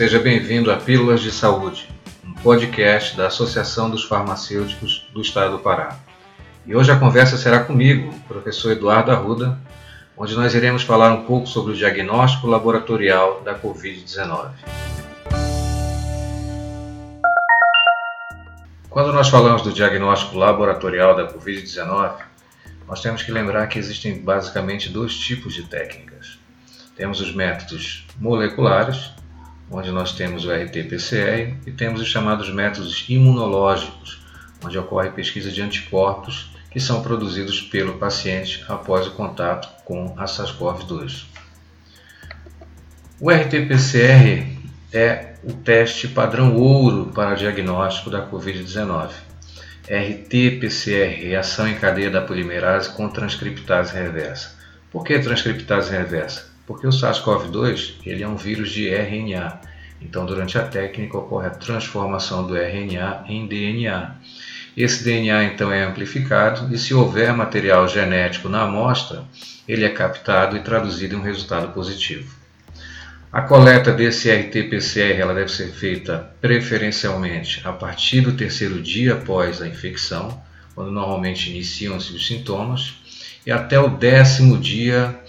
Seja bem-vindo a Pílulas de Saúde, um podcast da Associação dos Farmacêuticos do Estado do Pará. E hoje a conversa será comigo, professor Eduardo Arruda, onde nós iremos falar um pouco sobre o diagnóstico laboratorial da Covid-19. Quando nós falamos do diagnóstico laboratorial da Covid-19, nós temos que lembrar que existem basicamente dois tipos de técnicas. Temos os métodos moleculares, onde nós temos o RT-PCR, e temos os chamados métodos imunológicos, onde ocorre pesquisa de anticorpos que são produzidos pelo paciente após o contato com a SARS-CoV-2. O RT-PCR é o teste padrão ouro para diagnóstico da Covid-19. RT-PCR, reação em cadeia da polimerase com transcriptase reversa. Por que transcriptase reversa? Porque o SARS-CoV-2 ele é um vírus de RNA. Então, durante a técnica, ocorre a transformação do RNA em DNA. Esse DNA então é amplificado e, se houver material genético na amostra, ele é captado e traduzido em um resultado positivo. A coleta desse RT-PCR ela deve ser feita preferencialmente a partir do terceiro dia após a infecção, quando normalmente iniciam-se os sintomas, e até o décimo dia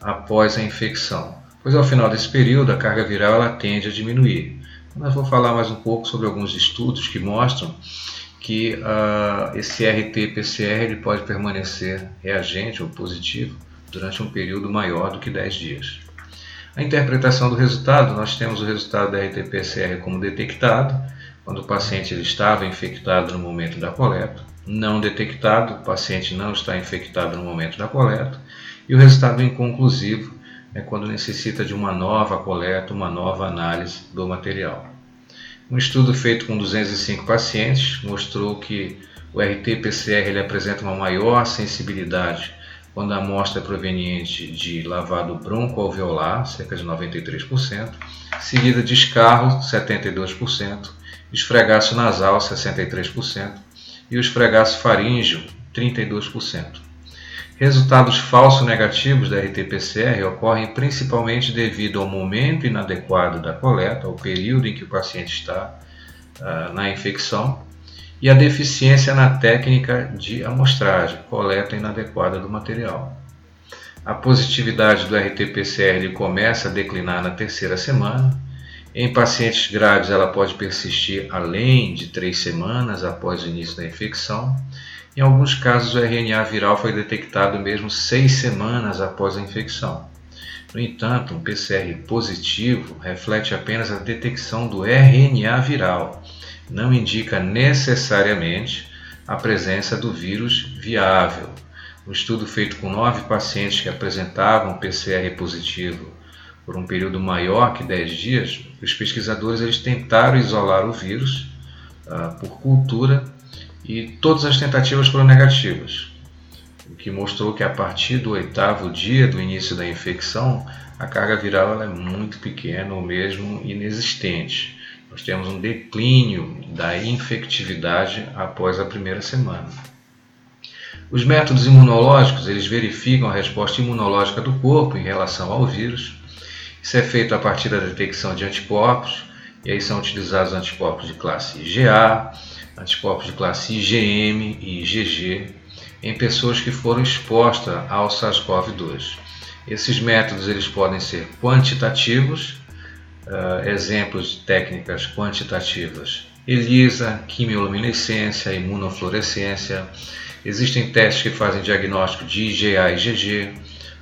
após a infecção, pois ao final desse período a carga viral ela tende a diminuir. Nós vamos falar mais um pouco sobre alguns estudos que mostram que uh, esse RT-PCR ele pode permanecer reagente ou positivo durante um período maior do que 10 dias. A interpretação do resultado, nós temos o resultado da RT-PCR como detectado, quando o paciente ele estava infectado no momento da coleta, não detectado, o paciente não está infectado no momento da coleta, e o resultado inconclusivo é quando necessita de uma nova coleta, uma nova análise do material. Um estudo feito com 205 pacientes mostrou que o RT-PCR apresenta uma maior sensibilidade quando a amostra é proveniente de lavado broncoalveolar, cerca de 93%, seguida de escarro, 72%, esfregaço nasal, 63%, e o esfregaço faríngeo, 32%. Resultados falsos negativos da RT-PCR ocorrem principalmente devido ao momento inadequado da coleta, ao período em que o paciente está uh, na infecção, e a deficiência na técnica de amostragem, coleta inadequada do material. A positividade do RT-PCR começa a declinar na terceira semana. Em pacientes graves, ela pode persistir além de três semanas após o início da infecção em alguns casos, o RNA viral foi detectado mesmo seis semanas após a infecção. No entanto, um PCR positivo reflete apenas a detecção do RNA viral, não indica necessariamente a presença do vírus viável. Um estudo feito com nove pacientes que apresentavam PCR positivo por um período maior que 10 dias, os pesquisadores eles tentaram isolar o vírus uh, por cultura e todas as tentativas foram negativas, o que mostrou que a partir do oitavo dia do início da infecção, a carga viral é muito pequena ou mesmo inexistente. Nós temos um declínio da infectividade após a primeira semana. Os métodos imunológicos eles verificam a resposta imunológica do corpo em relação ao vírus. Isso é feito a partir da detecção de anticorpos, e aí são utilizados anticorpos de classe IgA, anticorpos de classe IgM e IgG em pessoas que foram expostas ao SARS-CoV-2. Esses métodos eles podem ser quantitativos, uh, exemplos de técnicas quantitativas, ELISA, quimioluminescência, imunofluorescência. Existem testes que fazem diagnóstico de IgA e IgG,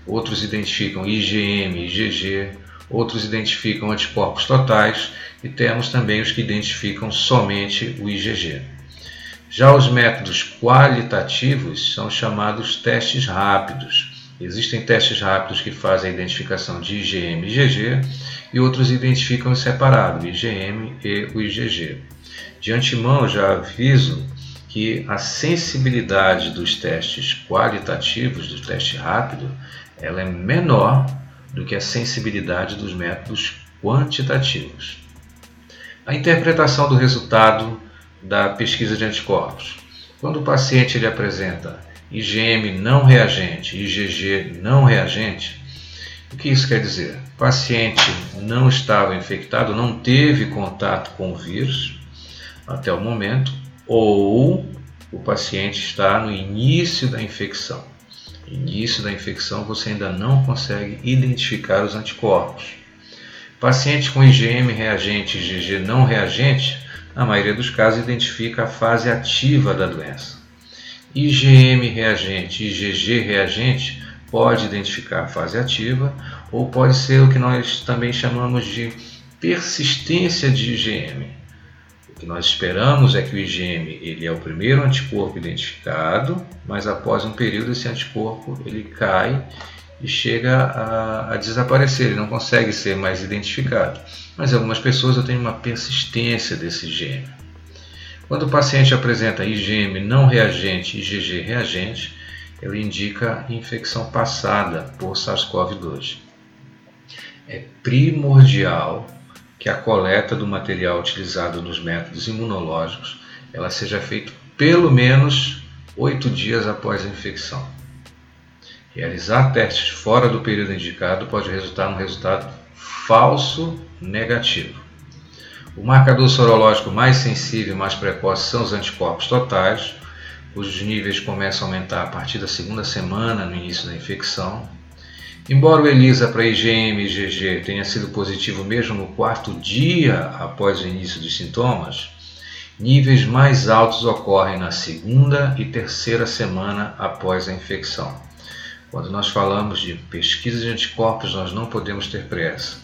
outros identificam IgM e IgG, outros identificam anticorpos totais e temos também os que identificam somente o IgG. Já os métodos qualitativos são chamados testes rápidos. Existem testes rápidos que fazem a identificação de IgM e IgG e outros identificam separado IgM e o IgG. De antemão, já aviso que a sensibilidade dos testes qualitativos, do teste rápido, ela é menor do que a sensibilidade dos métodos quantitativos. A interpretação do resultado da pesquisa de anticorpos. Quando o paciente ele apresenta IgM não reagente IgG não reagente, O que isso quer dizer? O paciente não estava infectado, não teve contato com o vírus até o momento, ou o paciente está no início da infecção. Início da infecção você ainda não consegue identificar os anticorpos. Paciente com IgM reagente e IgG não reagente, na maioria dos casos identifica a fase ativa da doença. IgM reagente e IgG reagente pode identificar a fase ativa ou pode ser o que nós também chamamos de persistência de IgM. O que nós esperamos é que o IgM ele é o primeiro anticorpo identificado, mas após um período esse anticorpo ele cai e chega a, a, desaparecer, ele não consegue ser mais identificado. Mas algumas pessoas tenho uma persistência desse IgM. Quando o paciente apresenta IgM não reagente e IgG reagente, ele indica infecção passada por SARS-CoV-2. É primordial que a coleta do material utilizado nos métodos imunológicos ela seja feita pelo menos oito dias após a infecção. Realizar testes fora do período indicado pode resultar num resultado falso negativo. O marcador sorológico mais sensível e mais precoce são os anticorpos totais, cujos níveis começam a aumentar a partir da segunda semana no início da infecção. Embora o ELISA para IgM e IgG tenha sido positivo mesmo no quarto dia após o início dos sintomas, níveis mais altos ocorrem na segunda e terceira semana após a infecção. Quando nós falamos de pesquisa de anticorpos, nós não podemos ter pressa.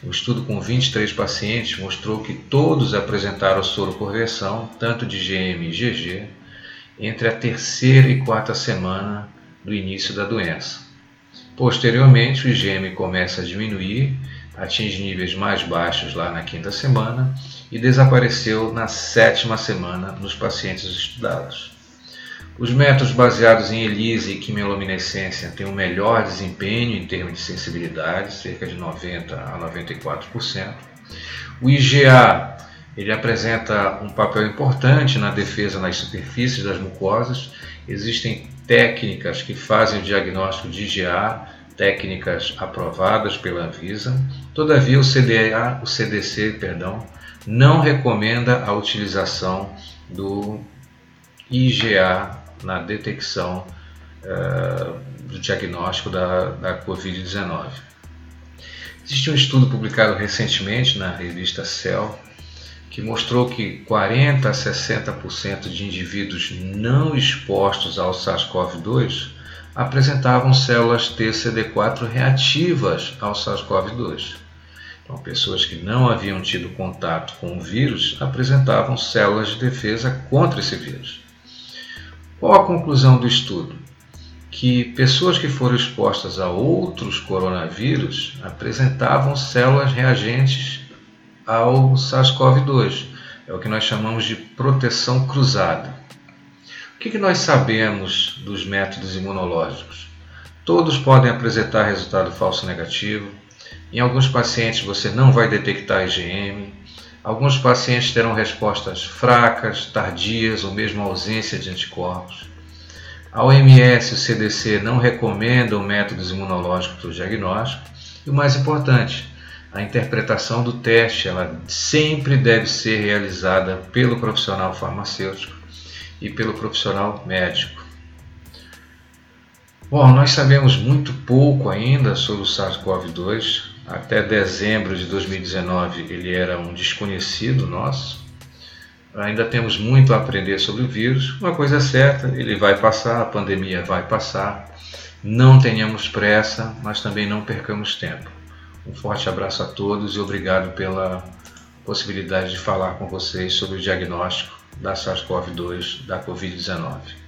Um estudo com 23 pacientes mostrou que todos apresentaram soroconversão, tanto de IgM e IgG, entre a terceira e quarta semana do início da doença. Posteriormente, o IgM começa a diminuir, atinge níveis mais baixos lá na quinta semana e desapareceu na sétima semana nos pacientes estudados. Os métodos baseados em ELISA e quimioluminescência têm um melhor desempenho em termos de sensibilidade, cerca de 90 a 94%. O IgA ele apresenta um papel importante na defesa nas superfícies das mucosas. Existem técnicas que fazem o diagnóstico de IgA, técnicas aprovadas pela Anvisa. Todavia, o CDA, o CDC, perdão, não recomenda a utilização do IgA na detecção uh, do diagnóstico da, da Covid-19. Existe um estudo publicado recentemente na revista Cell que mostrou que 40 a 60% de indivíduos não expostos ao SARS-CoV-2 apresentavam células TCD4 reativas ao SARS-CoV-2. Então, pessoas que não haviam tido contato com o vírus apresentavam células de defesa contra esse vírus. Qual a conclusão do estudo? Que pessoas que foram expostas a outros coronavírus apresentavam células reagentes ao SARS-CoV-2. É o que nós chamamos de proteção cruzada. O que, nós sabemos dos métodos imunológicos? Todos podem apresentar resultado falso negativo. Em alguns pacientes você não vai detectar IgM. Alguns pacientes terão respostas fracas, tardias ou mesmo ausência de anticorpos. A OMS e o CDC não recomendam métodos imunológicos para o diagnóstico. E o mais importante, a interpretação do teste ela sempre deve ser realizada pelo profissional farmacêutico e pelo profissional médico. Bom, nós sabemos muito pouco ainda sobre o SARS-CoV-2. Até dezembro de 2019 ele era um desconhecido nosso. Ainda temos muito a aprender sobre o vírus. Uma coisa é certa, ele vai passar, a pandemia vai passar. Não tenhamos pressa, mas também não percamos tempo. Um forte abraço a todos e obrigado pela possibilidade de falar com vocês sobre o diagnóstico da SARS-CoV-2 da Covid-19.